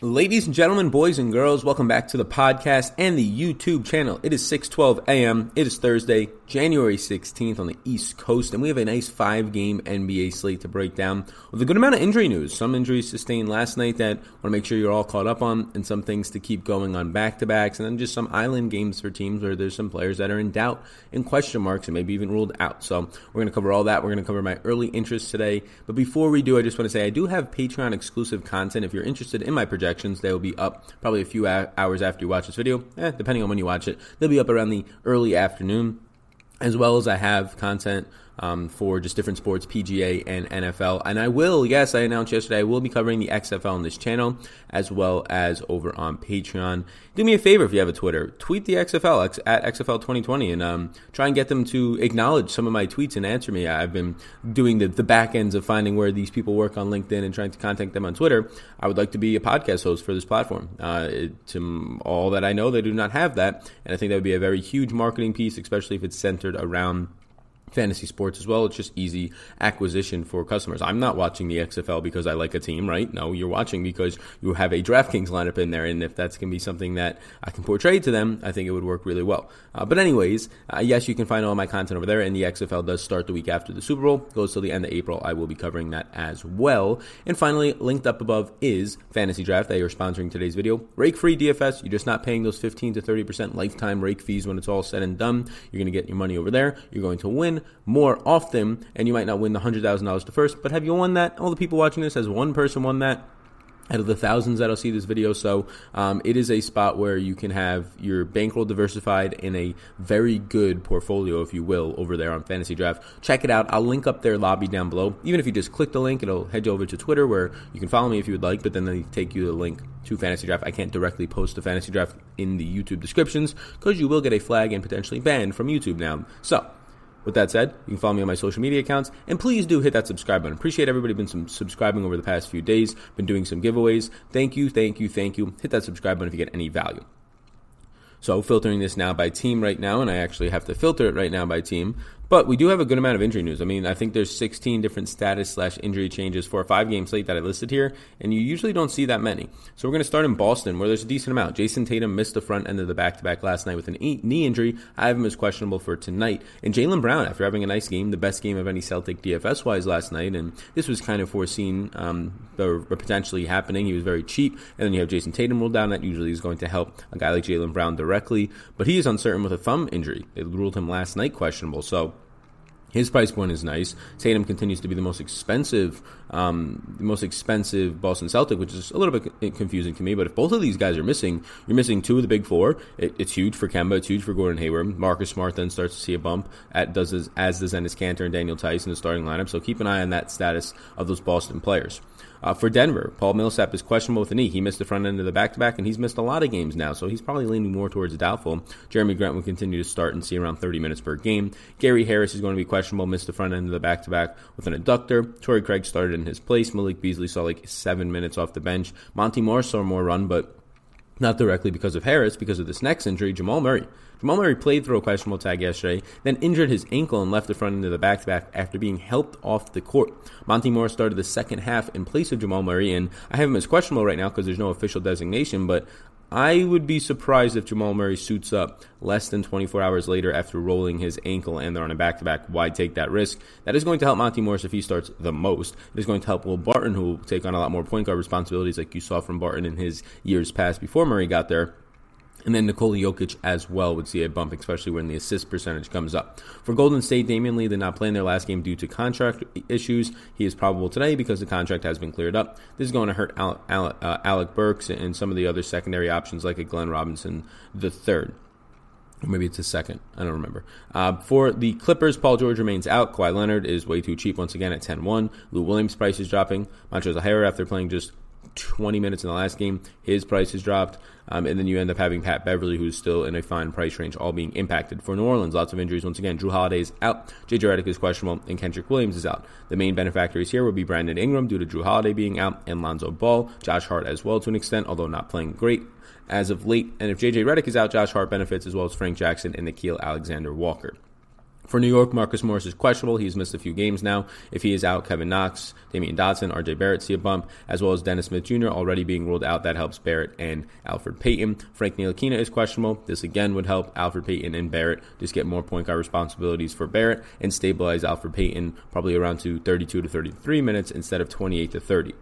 Ladies and gentlemen, boys and girls, welcome back to the podcast and the YouTube channel. It is 6:12 a.m. It is Thursday, January 16th on the East Coast, and we have a nice five-game NBA slate to break down with a good amount of injury news. Some injuries sustained last night that I want to make sure you're all caught up on, and some things to keep going on back-to-backs, and then just some island games for teams where there's some players that are in doubt and question marks and maybe even ruled out. So we're going to cover all that. We're going to cover my early interest today. But before we do, I just want to say I do have Patreon exclusive content. If you're interested in my projections, they will be up probably a few hours after you watch this video, eh, depending on when you watch it. They'll be up around the early afternoon, as well as I have content um, for just different sports, PGA and NFL. And I will, yes, I announced yesterday, I will be covering the XFL on this channel as well as over on Patreon. Do me a favor if you have a Twitter, tweet the XFL at XFL 2020 and um, try and get them to acknowledge some of my tweets and answer me. I've been doing the, the back ends of finding where these people work on LinkedIn and trying to contact them on Twitter. I would like to be a podcast host for this platform. Uh, to all that I know, they do not have that. And I think that would be a very huge marketing piece, especially if it's centered around fantasy sports as well. It's just easy acquisition for customers. I'm not watching the XFL because I like a team, right? No, you're watching because you have a DraftKings lineup in there, and if that's going to be something that I can portray to them, I think it would work really well. Uh, but anyways, uh, yes, you can find all my content over there, and the XFL does start the week after the Super Bowl, goes till the end of April. I will be covering that as well. And finally, linked up above is Fantasy Draft. They are sponsoring today's video. Rake free DFS. You're just not paying those 15 to 30% lifetime rake fees when it's all said and done. You're going to get your money over there. You're going to win more often, and you might not win the $100,000 to first, but have you won that? All the people watching this, has one person won that? out of the thousands that'll see this video. So um, it is a spot where you can have your bankroll diversified in a very good portfolio, if you will, over there on Fantasy Draft. Check it out. I'll link up their lobby down below. Even if you just click the link, it'll head you over to Twitter where you can follow me if you would like, but then they take you the link to Fantasy Draft. I can't directly post the Fantasy Draft in the YouTube descriptions because you will get a flag and potentially banned from YouTube now. So with that said, you can follow me on my social media accounts, and please do hit that subscribe button. Appreciate everybody been some subscribing over the past few days. Been doing some giveaways. Thank you, thank you, thank you. Hit that subscribe button if you get any value. So filtering this now by team right now, and I actually have to filter it right now by team. But we do have a good amount of injury news. I mean, I think there's 16 different status slash injury changes for a five game slate that I listed here, and you usually don't see that many. So we're going to start in Boston, where there's a decent amount. Jayson Tatum missed the front end of the back to back last night with an knee injury. I have him as questionable for tonight. And Jaylen Brown, after having a nice game, the best game of any Celtic DFS wise last night, and this was kind of foreseen um, or potentially happening. He was very cheap, and then you have Jayson Tatum ruled down. That usually is going to help a guy like Jaylen Brown directly, but he is uncertain with a thumb injury. It ruled him last night questionable. So his price point is nice. Tatum continues to be the most expensive, um, the most expensive Boston Celtic, which is a little bit confusing to me. But if both of these guys are missing, you're missing two of the big four. It, it's huge for Kemba. It's huge for Gordon Hayward. Marcus Smart then starts to see a bump. At does as, does Enes Kanter and Daniel Theis in the starting lineup. So keep an eye on that status of those Boston players. Uh, for Denver, Paul Millsap is questionable with a knee. He missed the front end of the back to back, and he's missed a lot of games now, so he's probably leaning more towards doubtful. Jerami Grant will continue to start and see around 30 minutes per game. Gary Harris is going to be questionable, missed the front end of the back to back with an adductor. Torrey Craig started in his place. Malik Beasley saw like seven minutes off the bench. Monte Morris saw more run, but not directly because of Harris, because of this next injury, Jamal Murray. Jamal Murray played through a questionable tag yesterday, then injured his ankle and left the front end of the back to back after being helped off the court. Monte Morris started the second half in place of Jamal Murray, and I have him as questionable right now because there's no official designation, but I would be surprised if Jamal Murray suits up less than 24 hours later after rolling his ankle and they're on a back to back. Why take that risk? That is going to help Monte Morris if he starts the most. It is going to help Will Barton, who will take on a lot more point guard responsibilities like you saw from Barton in his years past before Murray got there. And then Nikola Jokic as well would see a bump, especially when the assist percentage comes up. For Golden State, Damion Lee did not play in their last game due to contract issues. He is probable today because the contract has been cleared up. This is going to hurt Alec, Alec, uh, Alec Burks and some of the other secondary options like a Glenn Robinson the third. Or maybe it's a second. I don't remember. Uh, for the Clippers, Paul George remains out. Kawhi Leonard is way too cheap once again at 10 1. Lou Williams' price is dropping. Montrezl Harrell, after playing just 20 minutes in the last game. His price has dropped. Um, and then you end up having Pat Beverley, who's still in a fine price range, all being impacted. For New Orleans, lots of injuries. Once again, Jrue Holiday is out. JJ Redick is questionable, and Kenrich Williams is out. The main beneficiaries here would be Brandon Ingram due to Jrue Holiday being out, and Lonzo Ball, Josh Hart as well to an extent, although not playing great as of late. And if JJ Redick is out, Josh Hart benefits as well as Frank Jackson and Nickeil Alexander Walker. For New York, Marcus Morris is questionable. He's missed a few games now. If he is out, Kevin Knox, Damyean Dotson, RJ Barrett see a bump, as well as Dennis Smith Jr. already being ruled out. That helps Barrett and Elfrid Payton. Frank Ntilikina is questionable. This again would help Elfrid Payton and Barrett just get more point guard responsibilities for Barrett and stabilize Elfrid Payton probably around to 32 to 33 minutes instead of 28 to 30.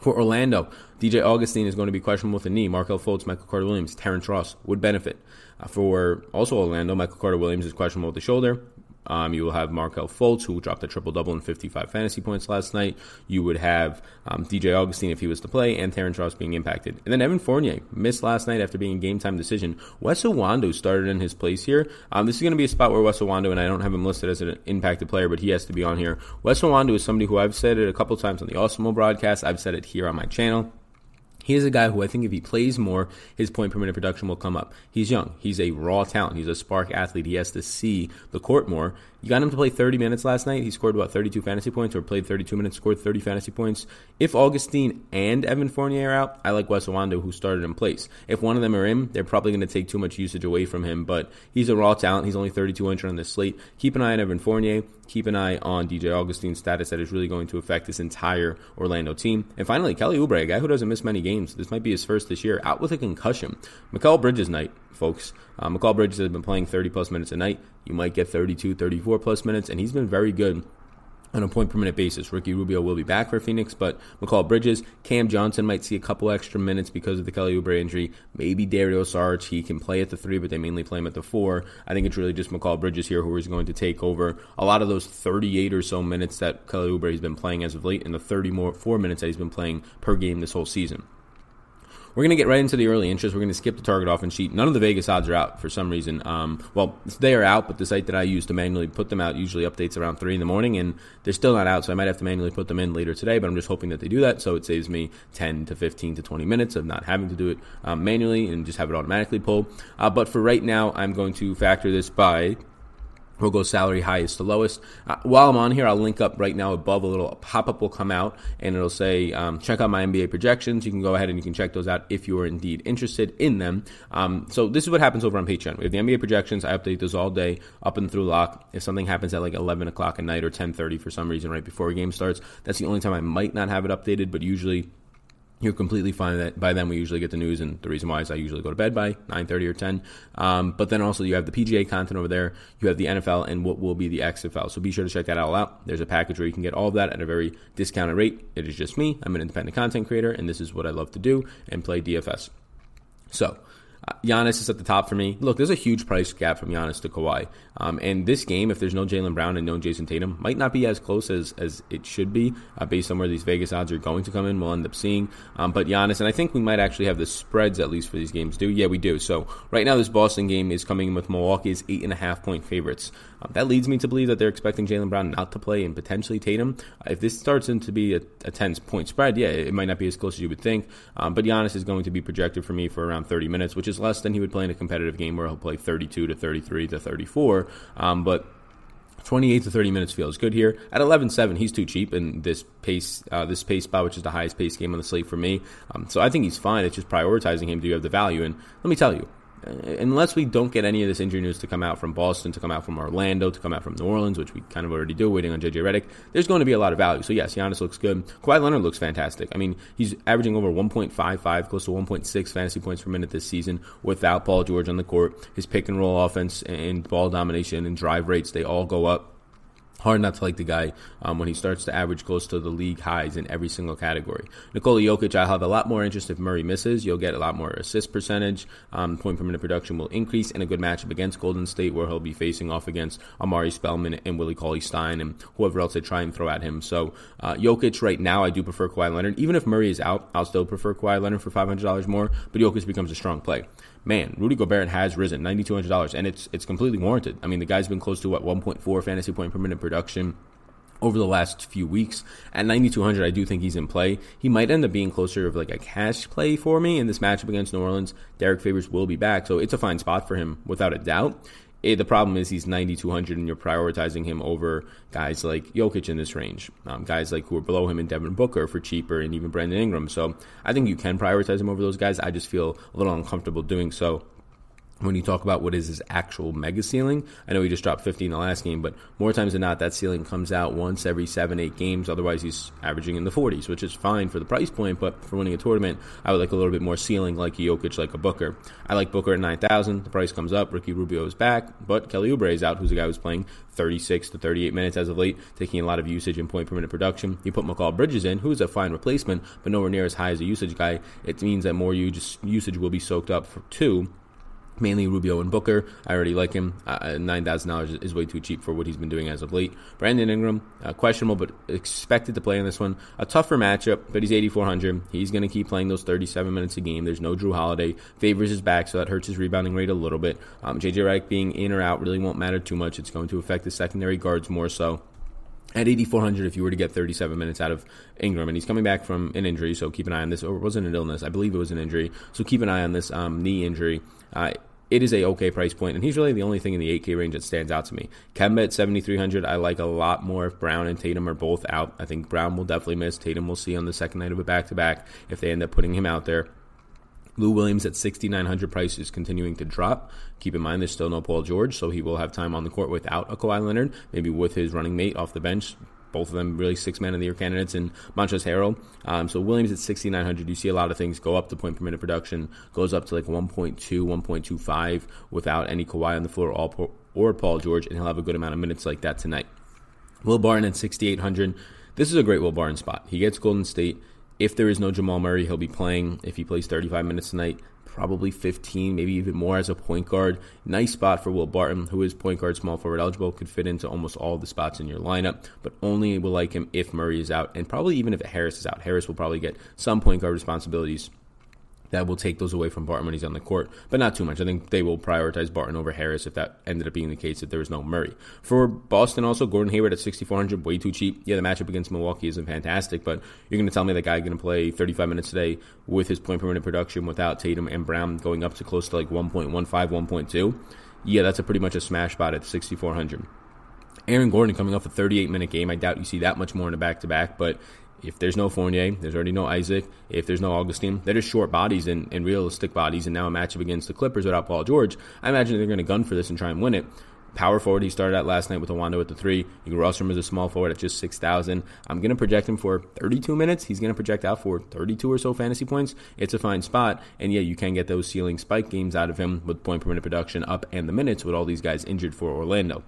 For Orlando, DJ Augustine is going to be questionable with a knee. Markelle Fultz, Michael Carter Williams, Terrence Ross would benefit. Uh, for also Orlando, Michael Carter Williams is questionable with the shoulder. Um, you will have Markelle Fultz, who dropped a triple double and 55 fantasy points last night. You would have um, DJ Augustine if he was to play, and Terrence Ross being impacted. And then Evan Fournier missed last night after being a game time decision. Wes Iwundu started in his place here. Um, this is going to be a spot where Wes Iwundu, and I don't have him listed as an impacted player, but he has to be on here. Wes Iwundu is somebody who I've said it a couple times on the Awesemo broadcast. I've said it here on my channel. He is a guy who I think if he plays more, his point per minute production will come up. He's young. He's a raw talent. He's a spark athlete. He has to see the court more. You got him to play 30 minutes last night. He scored about 32 fantasy points, or played 32 minutes, scored 30 fantasy points. If Augustine and Evan Fournier are out, I like Wes Iwundu, who started in place. If one of them are in, they're probably going to take too much usage away from him. But he's a raw talent. He's only 3,200 on this slate. Keep an eye on Evan Fournier. Keep an eye on DJ Augustine's status that is really going to affect this entire Orlando team. And finally, Kelly Oubre, a guy who doesn't miss many games. This might be his first this year, out with a concussion. Mikal Bridges night folks. Uh, Mikal Bridges has been playing 30 plus minutes a night. You might get 32, 34 plus minutes, and he's been very good on a point per minute basis. Ricky Rubio will be back for Phoenix, but Mikal Bridges, Cam Johnson might see a couple extra minutes because of the Kelly Oubre injury. Maybe Dario Saric, he can play at the three, but they mainly play him at the four. I think it's really just Mikal Bridges here who is going to take over a lot of those 38 or so minutes that Kelly Oubre has been playing as of late and the 30 more four minutes that he's been playing per game this whole season. We're going to get right into the early interest. We're going to skip the target offense sheet. None of the Vegas odds are out for some reason. Um, well, they are out, but the site that I use to manually put them out usually updates around 3 in the morning, and they're still not out, so I might have to manually put them in later today, but I'm just hoping that they do that so it saves me 10 to 15 to 20 minutes of not having to do it um, manually and just have it automatically pull. Uh, but for right now, I'm going to factor this by We'll go salary highest to lowest. Uh, while I'm on here, I'll link up right now above. A little pop up will come out and it'll say, um, check out my NBA projections. You can go ahead and you can check those out if you are indeed interested in them. Um, so, this is what happens over on Patreon. We have the NBA projections. I update those all day up and through lock. If something happens at like 11 o'clock at night or 10.30 for some reason right before a game starts, that's the only time I might not have it updated, but usually you're completely fine that by then we usually get the news and the reason why is i usually go to bed by 9.30 or 10 um, but then also you have the pga content over there. You have the nfl and what will be the xfl so be sure to check that all out. There's a package where you can get all of that at a very discounted rate. It is just me. I'm an independent content creator and this is what i love to do and play dfs so Giannis is at the top for me. Look, there's a huge price gap from Giannis to Kawhi. Um, and this game, if there's no Jaylen Brown and no Jayson Tatum, might not be as close as, as it should be uh, based on where these Vegas odds are going to come in. We'll end up seeing. Um, but Giannis, and I think we might actually have the spreads at least for these games. Do yeah, we do. So right now, this Boston game is coming in with Milwaukee's eight and a half point favorites. Um, that leads me to believe that they're expecting Jaylen Brown not to play and potentially Tatum. Uh, if this starts into be a, a 10 point spread, yeah, it might not be as close as you would think. Um, but Giannis is going to be projected for me for around 30 minutes, which less than he would play in a competitive game where he'll play 32 to 33 to 34. Um, but 28 to 30 minutes feels good here. At 11-7, he's too cheap in this pace, uh, this pace spot, which is the highest pace game on the slate for me. Um, so I think he's fine. It's just prioritizing him. Do you have the value? And let me tell you, Uh, unless we don't get any of this injury news to come out from Boston, to come out from Orlando, to come out from New Orleans, which we kind of already do, waiting on JJ Redick, there's going to be a lot of value. So yes, Giannis looks good. Kawhi Leonard looks fantastic. I mean, he's averaging over 1.55, close to 1.6 fantasy points per minute this season without Paul George on the court. His pick and roll offense and ball domination and drive rates, they all go up hard not to like the guy um, when he starts to average close to the league highs in every single category. Nikola Jokic, I'll have a lot more interest if Murray misses. You'll get a lot more assist percentage. Um, point per minute production will increase in a good matchup against Golden State, where he'll be facing off against Omari Spellman and Willie Cauley Stein and whoever else they try and throw at him. So uh, Jokic right now, I do prefer Kawhi Leonard. Even if Murray is out, I'll still prefer Kawhi Leonard for $500 more, but Jokic becomes a strong play man, Rudy Gobert has risen ninety two hundred dollars, and it's it's completely warranted. I mean, the guy's been close to what one point four fantasy point per minute production over the last few weeks. At 9,200, I do think he's in play. He might end up being closer of like a cash play for me in this matchup against New Orleans. Derrick Favors will be back, so it's a fine spot for him without a doubt. It, the problem is he's 9,200 and you're prioritizing him over guys like Jokic in this range, um, guys like who are below him in Devin Booker for cheaper and even Brandon Ingram. So I think you can prioritize him over those guys. I just feel a little uncomfortable doing so when you talk about what is his actual mega ceiling. I know he just dropped 50 in the last game, but more times than not, that ceiling comes out once every seven, eight games. Otherwise, he's averaging in the 40s, which is fine for the price point. But for winning a tournament, I would like a little bit more ceiling, like Jokic, like a Booker. I like Booker at 9,000. The price comes up. Ricky Rubio is back, but Kelly Oubre is out, who's a guy who's playing 36 to 38 minutes as of late, taking a lot of usage and point per minute production. You put Mikal Bridges in, who is a fine replacement, but nowhere near as high as a usage guy. It means that more usage will be soaked up for two mainly Rubio and Booker. I already like him. Uh, Nine thousand dollars is way too cheap for what he's been doing as of late. Brandon Ingram, uh, questionable, but expected to play in this one. A tougher matchup, but he's eighty four hundred. He's going to keep playing those thirty seven minutes a game. There's no Jrue Holiday. Favors his back, so that hurts his rebounding rate a little bit. Um, JJ Redick being in or out really won't matter too much. It's going to affect the secondary guards more so at 8400 if you were to get 37 minutes out of Ingram and he's coming back from an injury so keep an eye on this or it was it an illness I believe it was an injury so keep an eye on this um, knee injury uh, it is a okay price point, and he's really the only thing in the 8K range that stands out to me. Kemba at 7,300, I like a lot more if Brown and Tatum are both out. I think Brown will definitely miss. Tatum will see on the second night of a back to back if they end up putting him out there. Lou Williams at 6,900 price is continuing to drop. Keep in mind, there's still no Paul George, so he will have time on the court without a Kawhi Leonard, maybe with his running mate off the bench, both of them really six man of the year candidates in Montrezl Harrell. Um, so Williams at 6,900, you see a lot of things go up the point per minute production, goes up to like 1.2, 1.25 without any Kawhi on the floor or, or Paul George, and he'll have a good amount of minutes like that tonight. Will Barton at 6,800. This is a great Will Barton spot. He gets Golden State. If there is no Jamal Murray, he'll be playing. If he plays 35 minutes tonight, probably 15, maybe even more as a point guard. Nice spot for Will Barton, who is point guard, small forward eligible, could fit into almost all the spots in your lineup, but only will like him if Murray is out, and probably even if Harris is out. Harris will probably get some point guard responsibilities that will take those away from Barton when he's on the court, but not too much. I think they will prioritize Barton over Harris if that ended up being the case if there was no Murray. For Boston, also, Gordon Hayward at 6,400, way too cheap. Yeah, the matchup against Milwaukee isn't fantastic, but you're going to tell me that guy going to play 35 minutes today with his point per minute production without Tatum and Brown going up to close to like 1.15, 1.2. Yeah, that's a pretty much a smash spot at 6,400. Aaron Gordon coming off a 38 minute game. I doubt you see that much more in a back to back, but if there's no Fournier, there's already no Isaac. If there's no Augustine, they're just short bodies and, and realistic bodies. And now a matchup against the Clippers without Paul George, I imagine they're going to gun for this and try and win it. Power forward, he started out last night with Iwundu at the three. You can roster him as a small forward at just 6,000. I'm going to project him for 32 minutes. He's going to project out for 32 or so fantasy points. It's a fine spot. And yeah, you can get those ceiling spike games out of him with point per minute production up and the minutes with all these guys injured for Orlando.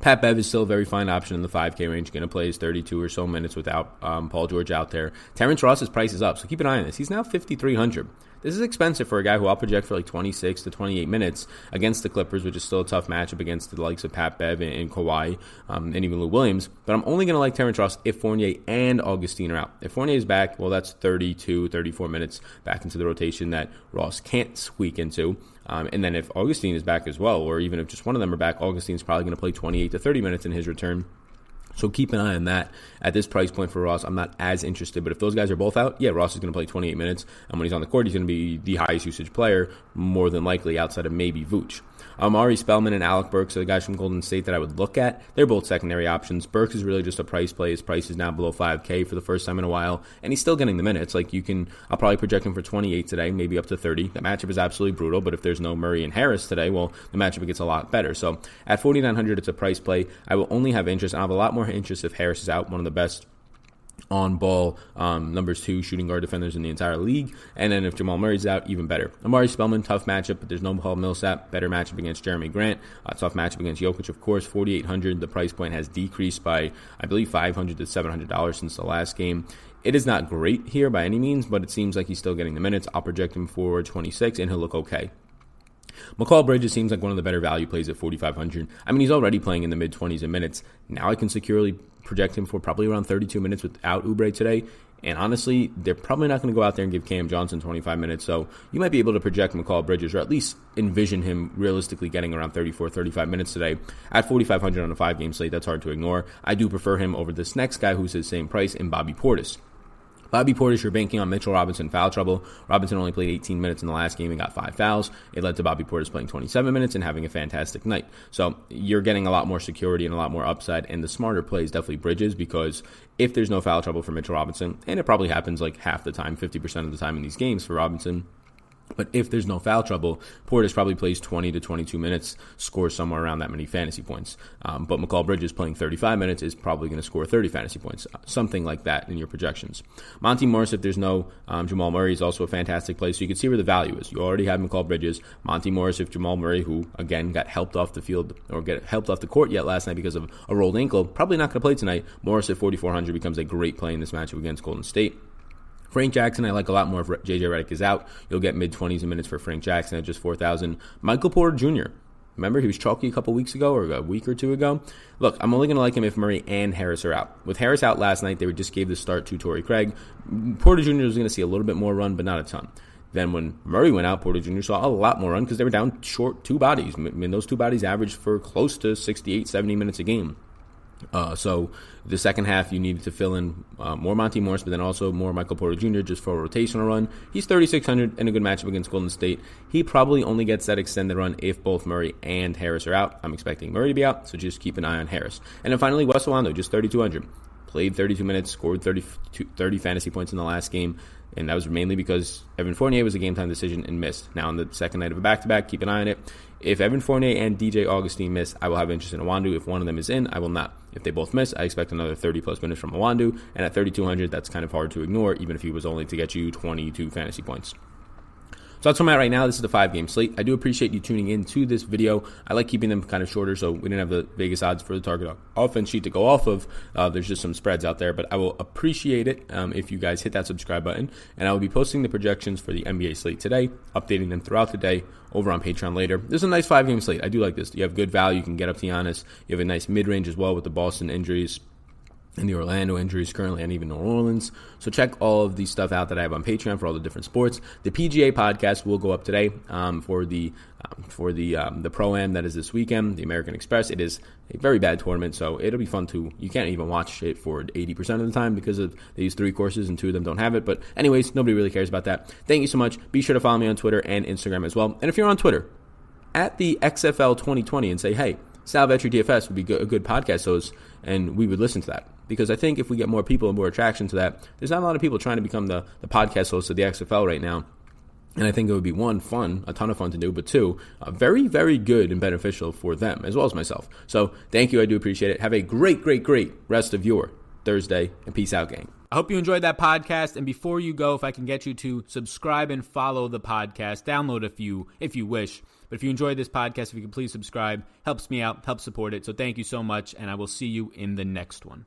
Pat Bev is still a very fine option in the 5K range. Going to play his 32 or so minutes without um, Paul George out there. Terrence Ross's price is up, so keep an eye on this. He's now 5,300. This is expensive for a guy who I'll project for like 26 to 28 minutes against the Clippers, which is still a tough matchup against the likes of Pat Bev and, and Kawhi um, and even Lou Williams. But I'm only going to like Terrence Ross if Fournier and Augustine are out. If Fournier is back, well, that's 32, 34 minutes back into the rotation that Ross can't squeak into. Um, and then if Augustine is back as well, or even if just one of them are back, Augustin's probably going to play 28 to 30 minutes in his return. So keep an eye on that. At this price point for Ross, I'm not as interested. But if those guys are both out, yeah, Ross is going to play 28 minutes. And when he's on the court, he's going to be the highest usage player, more than likely outside of maybe Vooch. Um, Omari Spellman and Alec Burks are the guys from Golden State that I would look at. They're both secondary options. Burks is really just a price play. His price is now below 5K for the first time in a while, and he's still getting the minutes. Like you can, I'll probably project him for 28 today, maybe up to 30. The matchup is absolutely brutal, but if there's no Murray and Harris today, well, the matchup gets a lot better. So at 4,900, it's a price play. I will only have interest. I have a lot more interest if Harris is out, one of the best on ball um, numbers two shooting guard defenders in the entire league. And then if Jamal Murray's out, even better. Omari Spellman, tough matchup, but there's no Paul Millsap. Better matchup against Jerami Grant. Uh, tough matchup against Jokic, of course. 4,800. The price point has decreased by, I believe, 500 to $700 since the last game. It is not great here by any means, but it seems like he's still getting the minutes. I'll project him for 26, and he'll look okay. Mikal Bridges seems like one of the better value plays at 4,500. I mean, he's already playing in the mid 20s in minutes. Now I can securely project him for probably around 32 minutes without Oubre today. And honestly, they're probably not going to go out there and give Cam Johnson 25 minutes. So you might be able to project Mikal Bridges or at least envision him realistically getting around 34, 35 minutes today. At 4,500 on a five game slate, that's hard to ignore. I do prefer him over this next guy who's his same price in Bobby Portis. Bobby Portis, you're banking on Mitchell Robinson foul trouble. Robinson only played 18 minutes in the last game and got five fouls. It led to Bobby Portis playing 27 minutes and having a fantastic night. So you're getting a lot more security and a lot more upside. And the smarter play is definitely Bridges because if there's no foul trouble for Mitchell Robinson, and it probably happens like half the time, 50% of the time in these games for Robinson, But if there's no foul trouble, Portis probably plays 20 to 22 minutes, scores somewhere around that many fantasy points. Um, but Mikal Bridges playing 35 minutes is probably going to score 30 fantasy points, uh, something like that in your projections. Monte Morris, if there's no um, Jamal Murray, is also a fantastic play. So you can see where the value is. You already have Mikal Bridges, Monte Morris, if Jamal Murray, who again got helped off the field or get helped off the court yet last night because of a rolled ankle, probably not going to play tonight. Morris at 4,400 becomes a great play in this matchup against Golden State. Frank Jackson, I like a lot more if JJ Redick is out. You'll get mid 20s in minutes for Frank Jackson at just 4,000. Michael Porter Jr. Remember, he was chalky a couple weeks ago or a week or two ago. Look, I'm only going to like him if Murray and Harris are out. With Harris out last night, they just gave the start to Torrey Craig. Porter Jr. was going to see a little bit more run, but not a ton. Then when Murray went out, Porter Jr. saw a lot more run because they were down short two bodies. I mean, those two bodies averaged for close to 68, 70 minutes a game. Uh, so the second half, you needed to fill in uh, more Monte Morris, but then also more Michael Porter Jr. just for a rotational run. He's 3,600 in a good matchup against Golden State. He probably only gets that extended run if both Murray and Harris are out. I'm expecting Murray to be out, so just keep an eye on Harris. And then finally, Wes Iwundu, just 3,200. Played 32 minutes, scored 30, 30 fantasy points in the last game and that was mainly because Evan Fournier was a game time decision and missed. Now, on the second night of a back to back, keep an eye on it. If Evan Fournier and DJ Augustine miss, I will have interest in Iwundu. If one of them is in, I will not. If they both miss, I expect another 30 plus minutes from Iwundu. And at 3,200, that's kind of hard to ignore, even if he was only to get you 22 fantasy points. So that's where I'm at right now. This is the five game slate. I do appreciate you tuning in to this video. I like keeping them kind of shorter, so we didn't have the Vegas odds for the target offense sheet to go off of. Uh, there's just some spreads out there, but I will appreciate it um, if you guys hit that subscribe button. And I will be posting the projections for the NBA slate today, updating them throughout the day over on Patreon later. This is a nice five game slate. I do like this. You have good value. You can get up to Giannis. You have a nice mid range as well with the Boston injuries and the Orlando injuries currently, and even New Orleans. So check all of the stuff out that I have on Patreon for all the different sports. The PGA podcast will go up today um, for the um, for the um, the pro am that is this weekend. The American Express. It is a very bad tournament, so it'll be fun to. You can't even watch it for eighty percent of the time because of these three courses, and two of them don't have it. But anyways, nobody really cares about that. Thank you so much. Be sure to follow me on Twitter and Instagram as well. And if you're on Twitter, at the XFL 2020 and say, hey. Sal Vetri DFS would be a good podcast host, and we would listen to that because I think if we get more people and more attraction to that, there's not a lot of people trying to become the, the podcast host of the XFL right now. And I think it would be one, fun, a ton of fun to do, but two, uh, very, very good and beneficial for them as well as myself. So thank you. I do appreciate it. Have a great, great, great rest of your Thursday and peace out, gang. I hope you enjoyed that podcast. And before you go, if I can get you to subscribe and follow the podcast, download a few if you wish. But if you enjoyed this podcast, if you could please subscribe, helps me out, helps support it. So thank you so much, and I will see you in the next one.